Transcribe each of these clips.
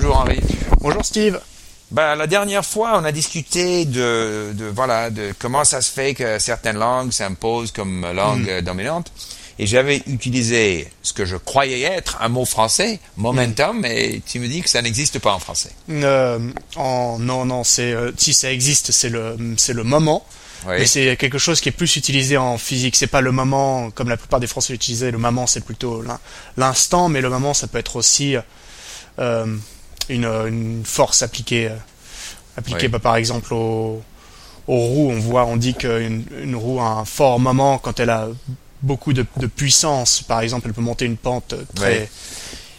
Bonjour Henri. Bonjour Steve. Ben, la dernière fois, on a discuté de, de voilà de comment ça se fait que certaines langues s'imposent comme langue Mm. dominante. Et j'avais utilisé ce que je croyais être un mot français, momentum, et tu me dis que ça n'existe pas en français. Euh, en, non, non, c'est euh, si ça existe, c'est le c'est le moment. Oui. Mais c'est quelque chose qui est plus utilisé en physique. C'est pas le moment comme la plupart des Français l'utilisaient. Le moment, c'est plutôt l'in- l'instant, mais le moment, ça peut être aussi euh, une, une force appliquée, euh, appliquée Oui. bah, par exemple aux, aux roues. On voit, on dit qu'une une roue a un fort moment quand elle a beaucoup de, de puissance. Par exemple, elle peut monter une pente très. Oui.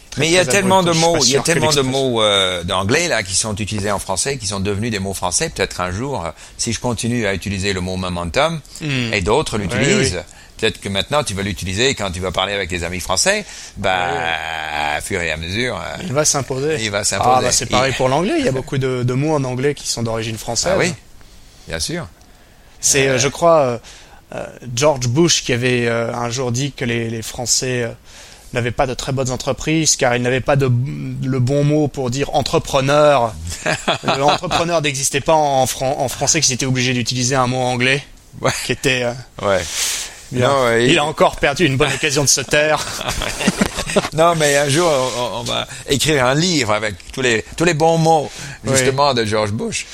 très, Mais il y a tellement de mots, il y a tellement de mots euh, d'anglais là qui sont utilisés en français, qui sont devenus des mots français. Peut-être un jour, euh, si je continue à utiliser le mot momentum Hmm. et d'autres l'utilisent, oui. Peut-être que maintenant tu vas l'utiliser quand tu vas parler avec des amis français. Bah, à fur et à mesure, euh, Il va s'imposer. il va s'imposer. Ah, bah, c'est pareil Il- pour l'anglais. Il y a beaucoup de, de mots en anglais qui sont d'origine française. Ah oui, bien sûr. C'est, euh, je crois, euh, euh, George Bush qui avait euh, un jour dit que les, les Français euh, n'avaient pas de très bonnes entreprises car ils n'avaient pas de, le bon mot pour dire entrepreneur. L'entrepreneur n'existait pas en, fran- en français, qu'ils étaient obligés d'utiliser un mot anglais Ouais. qui était. euh, Ouais. Bien. Non, ouais, il il- a encore perdu une bonne occasion de se taire. Non, mais un jour, on, on va écrire un livre avec tous les tous les bons mots justement de George Bush.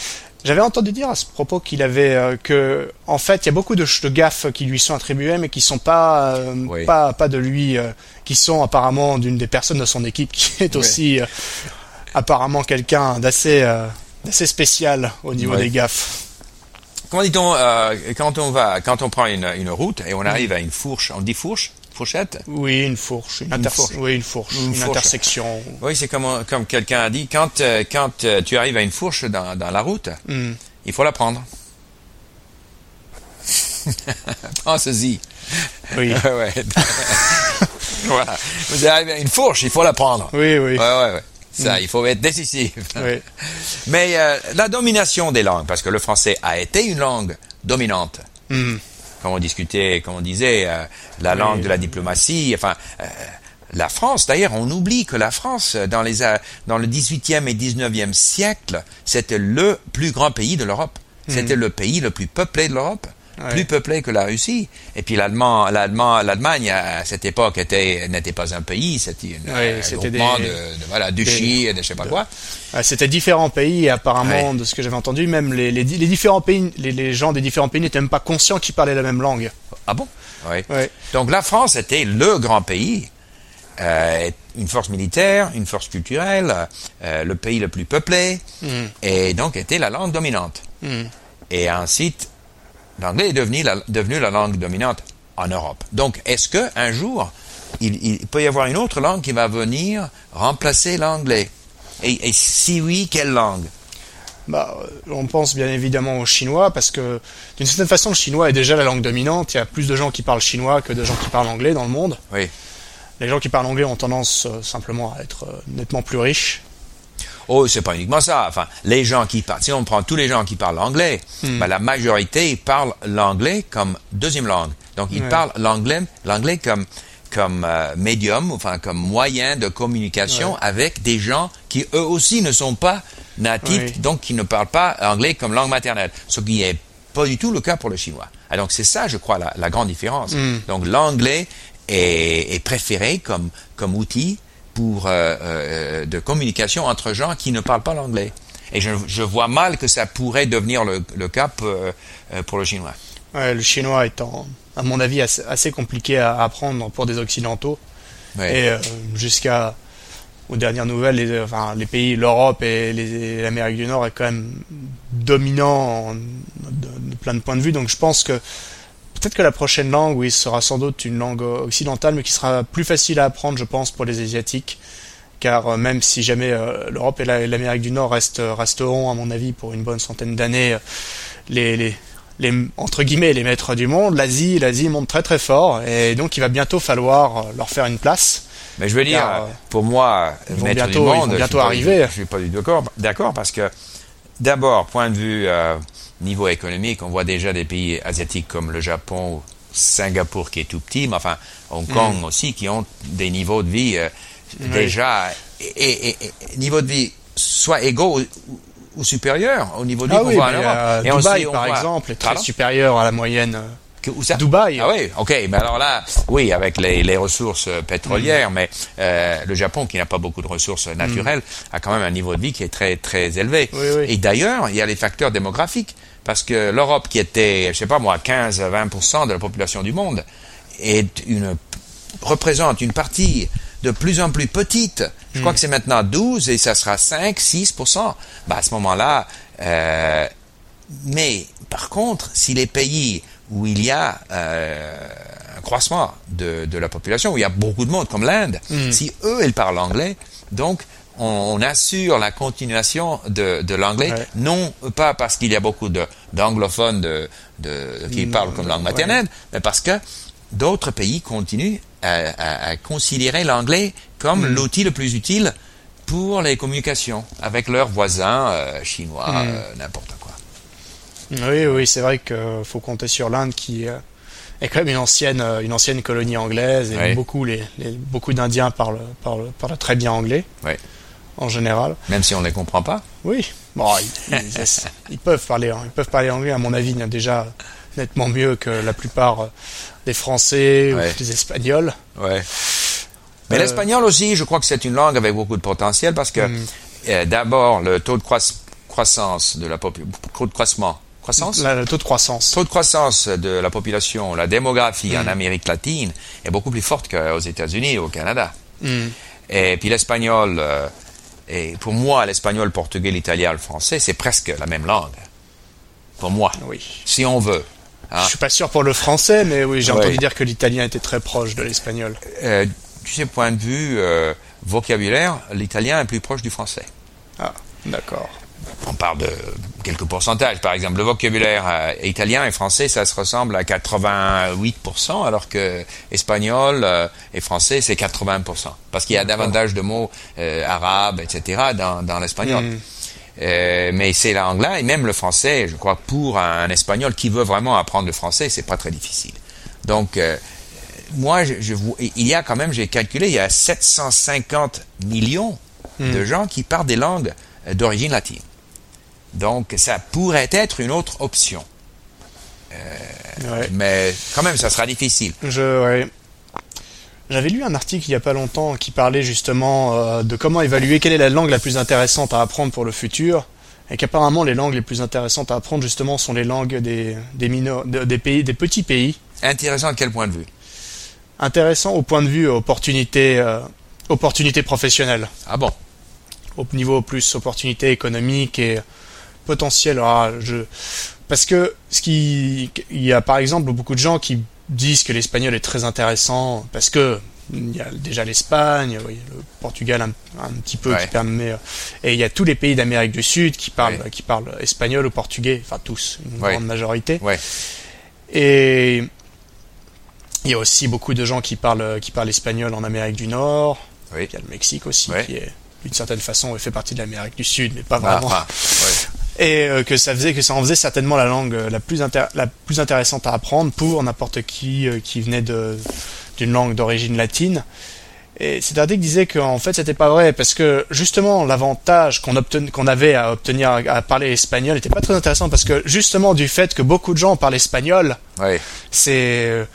J'avais entendu dire à ce propos qu'il avait euh, que, en fait, il y a beaucoup de, gaffes qui lui sont attribuées, mais qui sont pas euh, Oui. pas pas de lui, euh, qui sont apparemment d'une des personnes de son équipe qui est aussi euh, apparemment quelqu'un d'assez euh, d'assez spécial au niveau Oui. des gaffes. Comment dit-on euh, quand on va quand on prend une, une route et on arrive à une fourche, on dit fourche, fourchette? Oui, une fourche, une, Une interse- fourche. oui, une fourche, Une une, fourche. intersection. Oui, c'est comme comme quelqu'un a dit quand euh, quand euh, tu arrives à une fourche dans, dans la route, Hmm. il faut la prendre. Pense-y. Oui, ouais. voilà. Vous arrivez à une fourche, il faut la prendre. oui, oui. Ouais, ouais, ouais. Ça, il faut être décisif. oui. Mais euh, la domination des langues, parce que le français a été une langue dominante. Hmm. Comme on discutait, comme on disait, euh, la Oui. langue de la diplomatie, enfin, euh, la France, d'ailleurs, on oublie que la France, dans, les, euh, dans le 18e et 19e siècle, c'était le plus grand pays de l'Europe. C'était le pays le plus peuplé de l'Europe. Ouais. Plus peuplé que la Russie. Et puis l'Allemagne à cette époque était n'était pas un pays, c'était une, Ouais, un groupement des- de, de voilà duchy, de, je sais pas quoi. C'était différents pays apparemment, de ce que j'avais entendu, même les, les, les différents pays, les, les gens des différents pays n'étaient même pas conscients qu'ils parlaient la même langue. Ah bon? Donc la France était le grand pays, euh, une force militaire, une force culturelle, euh, le pays le plus peuplé, Mm. et donc était la langue dominante. Mm. Et ensuite, l'anglais est devenu la, devenu la langue dominante en Europe. Donc est-ce que un jour, il, il peut y avoir une autre langue qui va venir remplacer l'anglais? Et, et si oui, quelle langue? Bah, euh, on pense bien évidemment au chinois parce que d'une certaine façon, le chinois est déjà la langue dominante. Il y a plus de gens qui parlent chinois que de gens qui parlent anglais dans le monde. Oui. Les gens qui parlent anglais ont tendance euh, simplement à être euh, nettement plus riches. Oh, c'est pas uniquement ça. Enfin, les gens qui parlent, si on prend tous les gens qui parlent anglais, Hmm. ben, la majorité parlent l'anglais comme deuxième langue. Donc, ils Ouais. parlent l'anglais, l'anglais comme comme euh, médium, enfin comme moyen de communication Ouais. avec des gens qui eux aussi ne sont pas natifs, donc qui ne parlent pas anglais comme langue maternelle. Ce qui est pas du tout le cas pour le chinois. Ah, donc c'est ça, je crois, la, la grande différence. Mm. Donc l'anglais est, est préféré comme comme outil pour euh, euh, de communication entre gens qui ne parlent pas l'anglais. Et je, je vois mal que ça pourrait devenir le, le cas pour, euh, pour le chinois. Ouais, le chinois étant, à mon avis, assez, assez compliqué à apprendre pour des occidentaux. Ouais. Et euh, jusqu'à aux dernières nouvelles, les, enfin, les pays, l'Europe et l'Amérique du Nord est quand même dominant en- de, de plein de points de vue. Donc je pense que peut-être que la prochaine langue, oui, sera sans doute une langue occidentale, mais qui sera plus facile à apprendre, je pense, pour les Asiatiques. Car euh, même si jamais euh, l'Europe et la- et l'Amérique du Nord restent, resteront, à mon avis, pour une bonne centaine d'années, euh, les, les, les, entre guillemets, les maîtres du monde, l'Asie, l'Asie monte très très fort, et donc il va bientôt falloir euh, leur faire une place. Mais je veux dire, Car, euh, pour moi, ils vont bientôt- du ils vont monde, je bientôt suis pas- arriver. Je suis pas du tout d'accord, d'accord parce que d'abord, point de vue euh, niveau économique, on voit déjà des pays asiatiques comme le Japon, Singapour qui est tout petit, mais enfin Hong Kong Mm. aussi qui ont des niveaux de vie euh, Oui. déjà, et, et- et- niveau de vie soit égaux ou, ou supérieur au niveau de vie Ah qu'on oui, voit en mais, Europe. euh, Et Dubaï, on par exemple, est très Pardon supérieur à la moyenne. euh, Que- où ça Dubaï. Ah oui, ok. Mais alors là, oui, avec les, les ressources euh, pétrolières, mais euh, le Japon, qui n'a pas beaucoup de ressources naturelles, a quand même un niveau de vie qui est très très élevé. Oui. Et d'ailleurs, il y a les facteurs démographiques, parce que l'Europe, qui était, je sais pas moi, 15-20% de la population du monde, est une représente une partie de plus en plus petite. Je crois que c'est maintenant 12 et ça sera 5-6%. Bah, à ce moment-là, euh, mais par contre, si les pays où il y a euh, un croissement de, de la population, où il y a beaucoup de monde, comme l'Inde, si eux, ils parlent anglais, donc on, on assure la continuation de, de l'anglais, Ouais. non pas parce qu'il y a beaucoup d'anglophones de, de, qui Mm, parlent comme langue ouais. maternelle, mais parce que d'autres pays continuent à, à- à considérer l'anglais comme Mm. l'outil le plus utile pour les communications avec leurs voisins euh, chinois, Mm. euh, n'importe quoi. Oui, oui, c'est vrai qu'il faut compter sur l'Inde qui euh, est quand même une ancienne, une ancienne colonie anglaise et Oui. beaucoup, les, les- beaucoup d'Indiens parlent, parlent, parlent très bien anglais. Oui. En général. Même si on ne les comprend pas. Oui. Bon, ils, ils- ils peuvent parler, hein, ils peuvent parler anglais. À mon avis, déjà nettement mieux que la plupart euh, des Français Ouais. ou des Espagnols. Ouais. Mais Euh, l'espagnol aussi, je crois que c'est une langue avec beaucoup de potentiel parce que Mm. euh, d'abord le taux de croiss- croissance de la population, croissement, croissance, Là, le taux de croissance. taux de croissance de la population, la démographie Mm. en Amérique latine est beaucoup plus forte qu'aux États-Unis ou au Canada. Hmm. Et puis l'espagnol, euh, et pour moi, l'espagnol, le portugais, l'italien, le français, c'est presque la même langue. Pour moi, Oui. si on veut. hein. Je suis pas sûr pour le français, mais oui, j'ai entendu dire que l'italien était très proche de l'espagnol. Euh, tu sais, point de vue euh, vocabulaire, l'italien est plus proche du français. Ah, d'accord. On parle de quelques pourcentages. Par exemple, le vocabulaire euh, italien et français, ça se ressemble à 88%, alors que espagnol euh, et français, c'est 80%. Parce qu'il y a davantage de mots euh, arabes, etc. dans, dans l'espagnol. Mm. Euh, mais c'est l'anglais et même le français, je crois, pour un espagnol qui veut vraiment apprendre le français, c'est pas très difficile. Donc, euh, moi, je, je vous- il y a quand même, j'ai calculé, il y a 750 millions de gens qui parlent des langues d'origine latine. Donc, ça pourrait être une autre option. Ouais. Mais quand même, ça sera difficile. Je, ouais. J'avais lu un article il y a pas longtemps qui parlait justement euh, de comment évaluer quelle est la langue la plus intéressante à apprendre pour le futur, et qu'apparemment les langues les plus intéressantes à apprendre justement sont les langues des des, minor- de- des pays, des petits pays. Intéressant de quel point de vue? Intéressant au point de vue opportunité, euh, opportunité professionnelle, Ah bon? Au niveau plus opportunité économique et potentiel. Ah, je... Parce que ce qui, il y a par exemple beaucoup de gens qui disent que l'espagnol est très intéressant parce que il y a déjà l'Espagne, oui, le Portugal un, un petit peu Ouais. qui permet, euh, et il y a tous les pays d'Amérique du Sud qui parlent, Ouais. qui parlent espagnol ou portugais, enfin tous, une Ouais. grande majorité. Et il y a aussi beaucoup de gens qui parlent, qui parlent espagnol en Amérique du Nord. Il y a le Mexique aussi, qui est d'une certaine façon fait partie de l'Amérique du Sud, mais pas Ah, vraiment. ah, ouais. Et euh, que ça faisait que ça en faisait certainement la langue euh, la plus la plus intéressante à apprendre pour n'importe qui euh, qui venait de d'une langue d'origine latine. Et article disait qu'en fait c'était pas vrai parce que justement l'avantage qu'on qu'on avait à obtenir à, parler espagnol n'était pas très intéressant parce que justement du fait que beaucoup de gens parlent espagnol, Ouais. c'est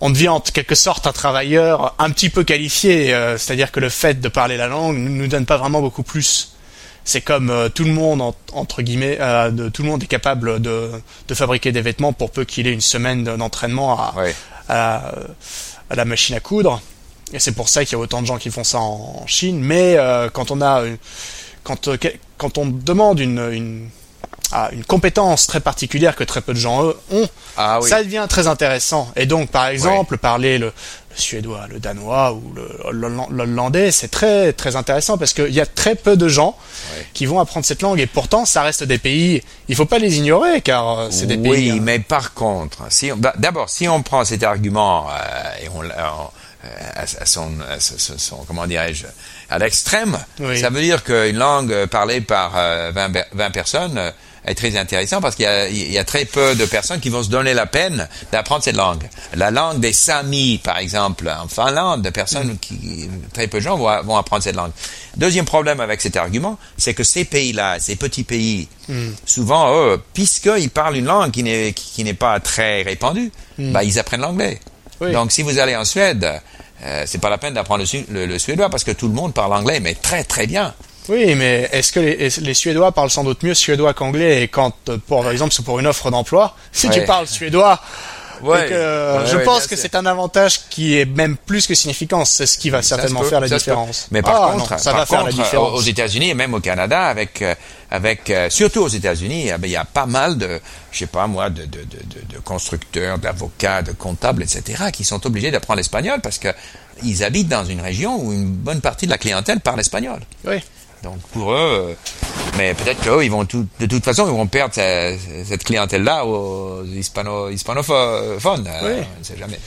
on devient en quelque sorte un travailleur un petit peu qualifié, euh, c'est-à-dire que le fait de parler la langue ne nous donne pas vraiment beaucoup plus. C'est comme euh, tout le monde en- entre guillemets, euh, de, tout le monde est capable de, de fabriquer des vêtements pour peu qu'il ait une semaine de- d'entraînement à, Ouais. à, la, à la machine à coudre. Et c'est pour ça qu'il y a autant de gens qui font ça en, en Chine. Mais euh, quand on a, quand on demande une, une ah, une compétence très particulière que très peu de gens eux, ont, Ah oui. ça devient très intéressant. Et donc, par exemple, parler le, le suédois, le danois ou l'hollandais, c'est très très intéressant parce qu'il y a très peu de gens Ouais. qui vont apprendre cette langue. Et pourtant, ça reste des pays. Il faut pas les ignorer car euh, c'est des oui, pays. hein. mais par contre, si d'abord, si on prend cet argument euh, et on, on- euh, à, à son, à son- son- son- comment dirais-je, à l'extrême, Oui. ça veut dire qu'une langue parlée par euh, 20, per- 20 personnes, est très intéressant parce qu'il y a, il y a très peu de personnes qui vont se donner la peine d'apprendre cette langue. La langue des Samis, par exemple, en Finlande, de personnes qui, très peu de gens vont, vont apprendre cette langue. Deuxième problème avec cet argument, c'est que ces pays-là, ces petits pays, souvent, eux, puisqu'ils parlent une langue qui n'est, qui n'est pas très répandue, bah, ils apprennent l'anglais. Oui. Donc, si vous allez en Suède, euh, c'est pas la peine d'apprendre le- le suédois parce que tout le monde parle anglais, mais très très bien. Oui, mais est-ce que les, les Suédois parlent sans doute mieux suédois qu'anglais et quand, euh, pour par exemple, c'est pour une offre d'emploi, si tu parles suédois, Ouais. que, Ouais, je pense que c'est un avantage qui est même plus que significant. C'est ce qui va certainement peut, faire la différence. Mais par Ah, contre, non, ça par va faire la différence. aux États-Unis et même au Canada, avec, euh, avec euh, surtout aux États-Unis, eh il y a pas mal de, je sais pas moi, de, de, de, de- de constructeurs, d'avocats, de comptables, etc., qui sont obligés d'apprendre l'espagnol parce que ils habitent dans une région où une bonne partie de la clientèle parle espagnol. Oui. Donc pour eux, euh, mais peut-être qu'eux, ils vont tout, de toute façon, ils vont perdre ce- cette clientèle-là aux hispano, hispanophones. euh, Oui. On ne sait jamais. ouais.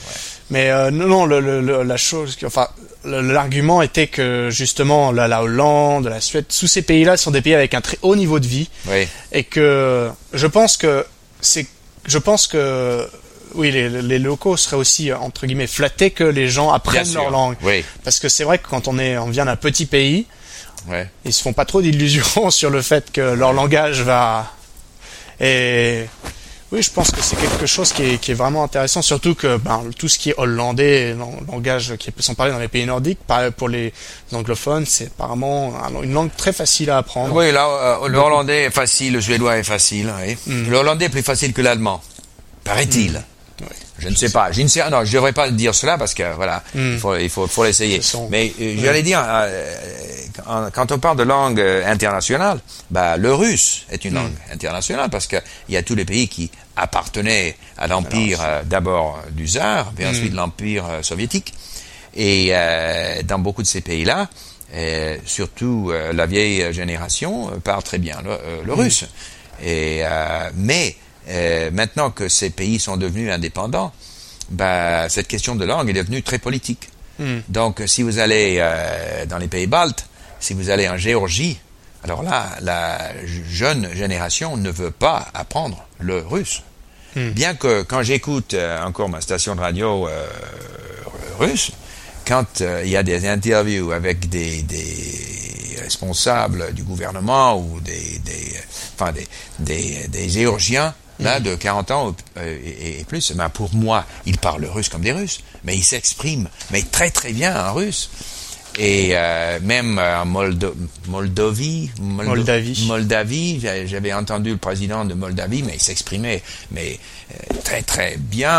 Mais euh, non, le, le- la chose, enfin, l'argument était que justement la, la Hollande, la Suède, tous ces pays-là sont des pays avec un très haut niveau de vie Oui. et que je pense que c'est, je pense que oui, les, les locaux seraient aussi entre guillemets flattés que les gens apprennent leur langue, Oui. parce que c'est vrai que quand on est, on vient d'un petit pays, Ouais. ils se font pas trop d'illusions sur le fait que leur langage va et oui, je pense que c'est quelque chose qui est, qui est vraiment intéressant, surtout que ben, tout ce qui est hollandais, lang- langage qui sont parlés dans les pays nordiques, pour les anglophones, c'est apparemment un- une langue très facile à apprendre. Oui, là, euh, le hollandais est facile, le suédois est facile. oui. Mm. Le hollandais est plus facile que l'allemand, paraît-il. Oui. Je ne sais pas. Je ne sais, non, je devrais pas dire cela parce que voilà, Mm. il faut, il faut, faut l'essayer. Sont- Mais euh, j'allais dire, euh, quand- quand on parle de langue euh, internationale, bah, le russe est Mm. une langue internationale parce que il y a tous les pays qui appartenaient à l'empire euh, d'abord du tsar, puis Mm. ensuite l'empire soviétique. Et dans beaucoup de ces pays-là, surtout la vieille génération parle très bien le, le russe. Et mais euh, maintenant que ces pays sont devenus indépendants, bah, cette question de langue est devenue très politique. Mm. Donc, si vous allez euh, dans les pays baltes, si vous allez en Géorgie, alors là, la jeune génération ne veut pas apprendre le russe. Mm. Bien que quand j'écoute euh, encore ma station de radio euh, russe, quand il y a des interviews avec des, des responsables du gouvernement ou des, des, enfin des, des, des Géorgiens, là, de 40 ans euh, et, plus, ben pour moi, ils parlent le russe comme des Russes, mais ils s'expriment, mais très très bien en russe. Et euh, même euh, en Moldo- Moldovie, Moldo- Moldavie. Moldavie, j'a- j'avais entendu le président de Moldavie, mais il s'exprimait mais euh, très très bien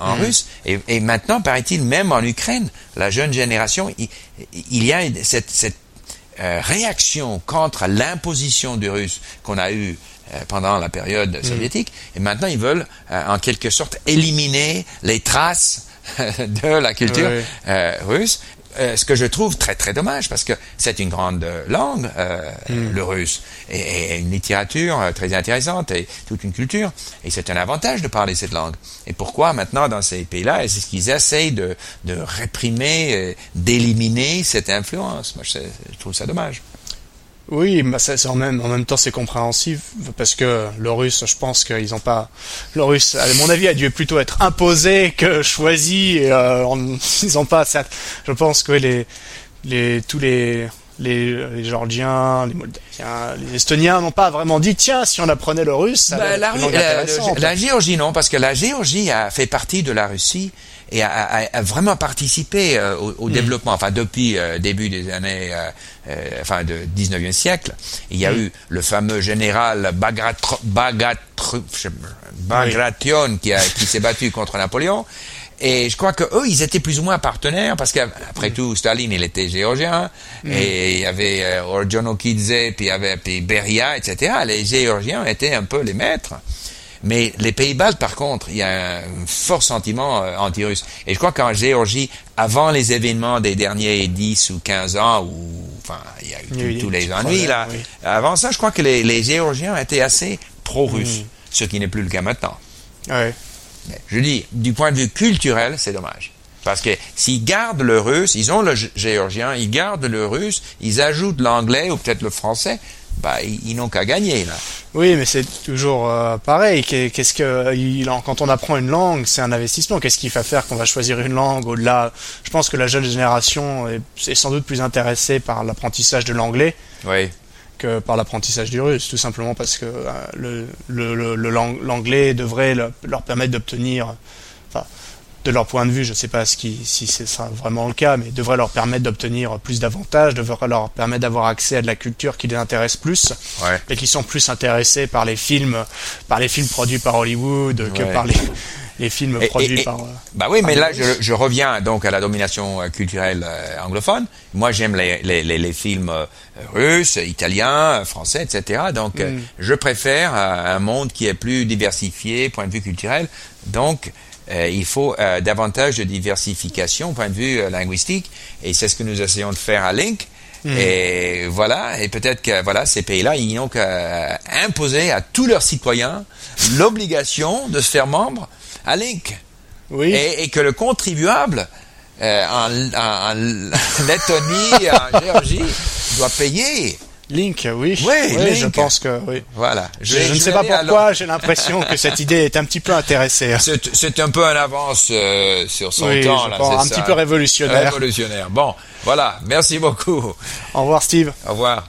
en, en russe. Et, et maintenant, paraît-il, même en Ukraine, la jeune génération, il, il y a cette, cette euh, réaction contre l'imposition du russe qu'on a eue pendant la période soviétique. Et maintenant, ils veulent, euh, en quelque sorte, éliminer les traces de la culture Ouais. euh, russe. Euh, ce que je trouve très très dommage parce que c'est une grande euh, langue, euh, le russe, et, et une littérature euh, très intéressante et toute une culture. Et c'est un avantage de parler cette langue. Et pourquoi maintenant dans ces pays-là, est-ce qu'ils essayent de, de réprimer, euh, d'éliminer cette influence? Moi, je, je trouve ça dommage. Oui, ça, c'est en même, en même temps, c'est compréhensif parce que le russe, je pense qu'ils ont pas. Le russe, à mon avis, a dû plutôt être imposé que choisi. Et, euh, on- ils ont pas. Ça, je pense que les, les, tous les, les, les Georgiens, les Moldaviens, les Estoniens n'ont pas vraiment dit tiens, si on apprenait le russe, ça va la, la- la Géorgie, non, parce que la Géorgie a fait partie de la Russie et a, a- a vraiment participé euh, au, au développement, enfin depuis euh, début des années, euh, euh, enfin de 19e siècle. Il y a eu le fameux général Bagatr- je- Bagration qui, a- qui s'est battu contre Napoléon. Et je crois que eux, ils étaient plus ou moins partenaires parce qu'après tout, Staline, il était géorgien et il y avait euh, Ordzhonikidze, puis il y avait puis Beria, etc. Les Géorgiens étaient un peu les maîtres. Mais les pays baltes, par contre, il y a un fort sentiment euh, anti-russe. Et je crois qu'en Géorgie, avant les événements des derniers 10 ou 15 ans, où enfin, il y a eu eu tous- les ennuis là, avant ça, je crois que les, les Géorgiens étaient assez pro-russes, ce qui n'est plus le cas maintenant. Mais je dis, du point de vue culturel, c'est dommage. Parce que s'ils gardent le russe, ils ont le géorgien, ils gardent le russe, ils ajoutent l'anglais ou peut-être le français, bah, ils, n'ont qu'à gagner là. Oui, mais c'est toujours euh, pareil. Qu'est-ce que il, quand on apprend une langue, c'est un investissement. Qu'est-ce qu'il va faire qu'on va choisir une langue au-delà? Je pense que la jeune génération est, est sans doute plus intéressée par l'apprentissage de l'anglais. Oui que par l'apprentissage du russe, tout simplement parce que euh, le, l'anglais devrait leur permettre d'obtenir, de leur point de vue, je ne sais pas ce qui, si c'est vraiment le cas, mais devrait leur permettre d'obtenir plus d'avantages, devrait leur permettre d'avoir accès à de la culture qui les intéresse plus, et qui sont plus intéressés par les films, par les films produits par Hollywood que par les les films produits par. Euh, bah oui, mais là, je, je, reviens donc à la domination euh, culturelle euh, anglophone. Moi, j'aime les, les, les, films russes, italiens, français, etc. Donc, mm. je préfère un monde qui est plus diversifié, point de vue culturel. Donc, il faut davantage de diversification, point de vue linguistique, et c'est ce que nous essayons de faire à Link. Mm. Et voilà, et peut-être que voilà, ces pays-là, ils n'ont qu'à imposer à tous leurs citoyens l'obligation de se faire membre à Link. Oui. Et, que le contribuable euh, en, en, Lettonie, en Géorgie, doit payer. Link, oui. Oui, je pense que oui. Voilà. Je, ne sais pas pourquoi, j'ai l'impression que cette idée est un petit peu intéressée. C'est un peu en avance euh, sur son temps. Là, un petit peu révolutionnaire. Révolutionnaire. Bon, voilà. Merci beaucoup. Au revoir, Steve. Au revoir.